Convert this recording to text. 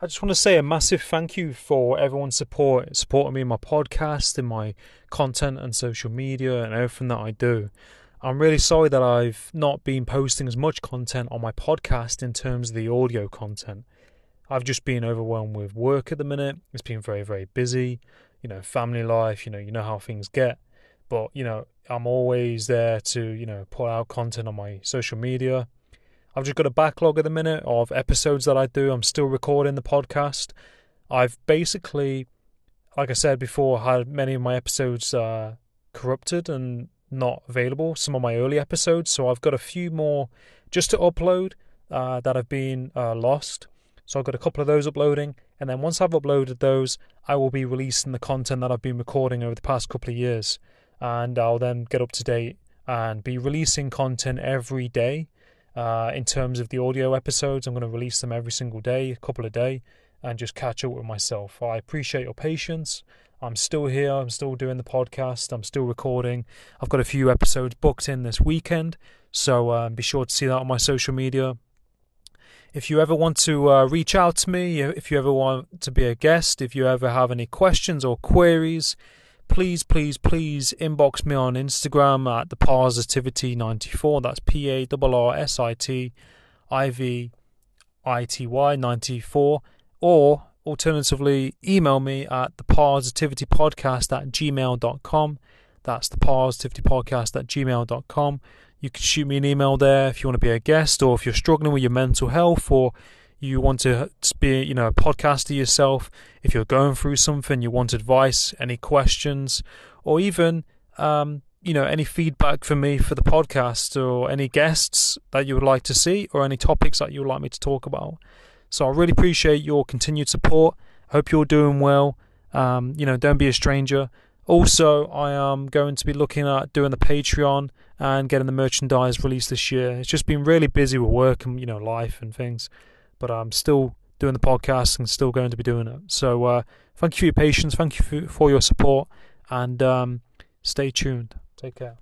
I just want to say a massive thank you for everyone's support, supporting me in my podcast, in my content and social media, and everything that I do. I'm really sorry that I've not been posting as much content on my podcast in terms of the audio content. I've just been overwhelmed with work at the minute. It's been very, very busy. You know, family life, you know, you know how things get. But, you know, I'm always there to, you know, put out content on my social media I've just got a backlog at the minute of episodes that I do. I'm still recording the podcast. I've basically, like I said before, had many of my episodes uh, corrupted and not available. Some of my early episodes, so I've got a few more just to upload uh, that have been uh, lost. So I've got a couple of those uploading, and then once I've uploaded those, I will be releasing the content that I've been recording over the past couple of years, and I'll then get up to date and be releasing content every day uh, in terms of the audio episodes, I'm going to release them every single day, a couple a day, and just catch up with myself. I appreciate your patience. I'm still here. I'm still doing the podcast. I'm still recording. I've got a few episodes booked in this weekend, so um, be sure to see that on my social media. If you ever want to uh, reach out to me, if you ever want to be a guest, if you ever have any questions or queries, please, please, please inbox me on Instagram at the Parrsitivity94. That's P A R R S I T I V I T Y 94. Or alternatively, email me at the Parrsitivity Podcast at gmail.com. That's the Parrsitivity Podcast at gmail.com. You can shoot me an email there if you want to be a guest or if you're struggling with your mental health or you want to be, you know, a podcaster yourself, if you're going through something, you want advice, any questions, or even, um, you know, any feedback for me for the podcast or any guests that you would like to see or any topics that you would like me to talk about. So I really appreciate your continued support. I hope you're doing well. Um, you know, don't be a stranger. Also, I am going to be looking at doing the Patreon and getting the merchandise released this year. It's just been really busy with work and you know life and things but I'm still doing the podcast and still going to be doing it. So uh, thank you for your patience, thank you for, for your support, and um, stay tuned. Take care.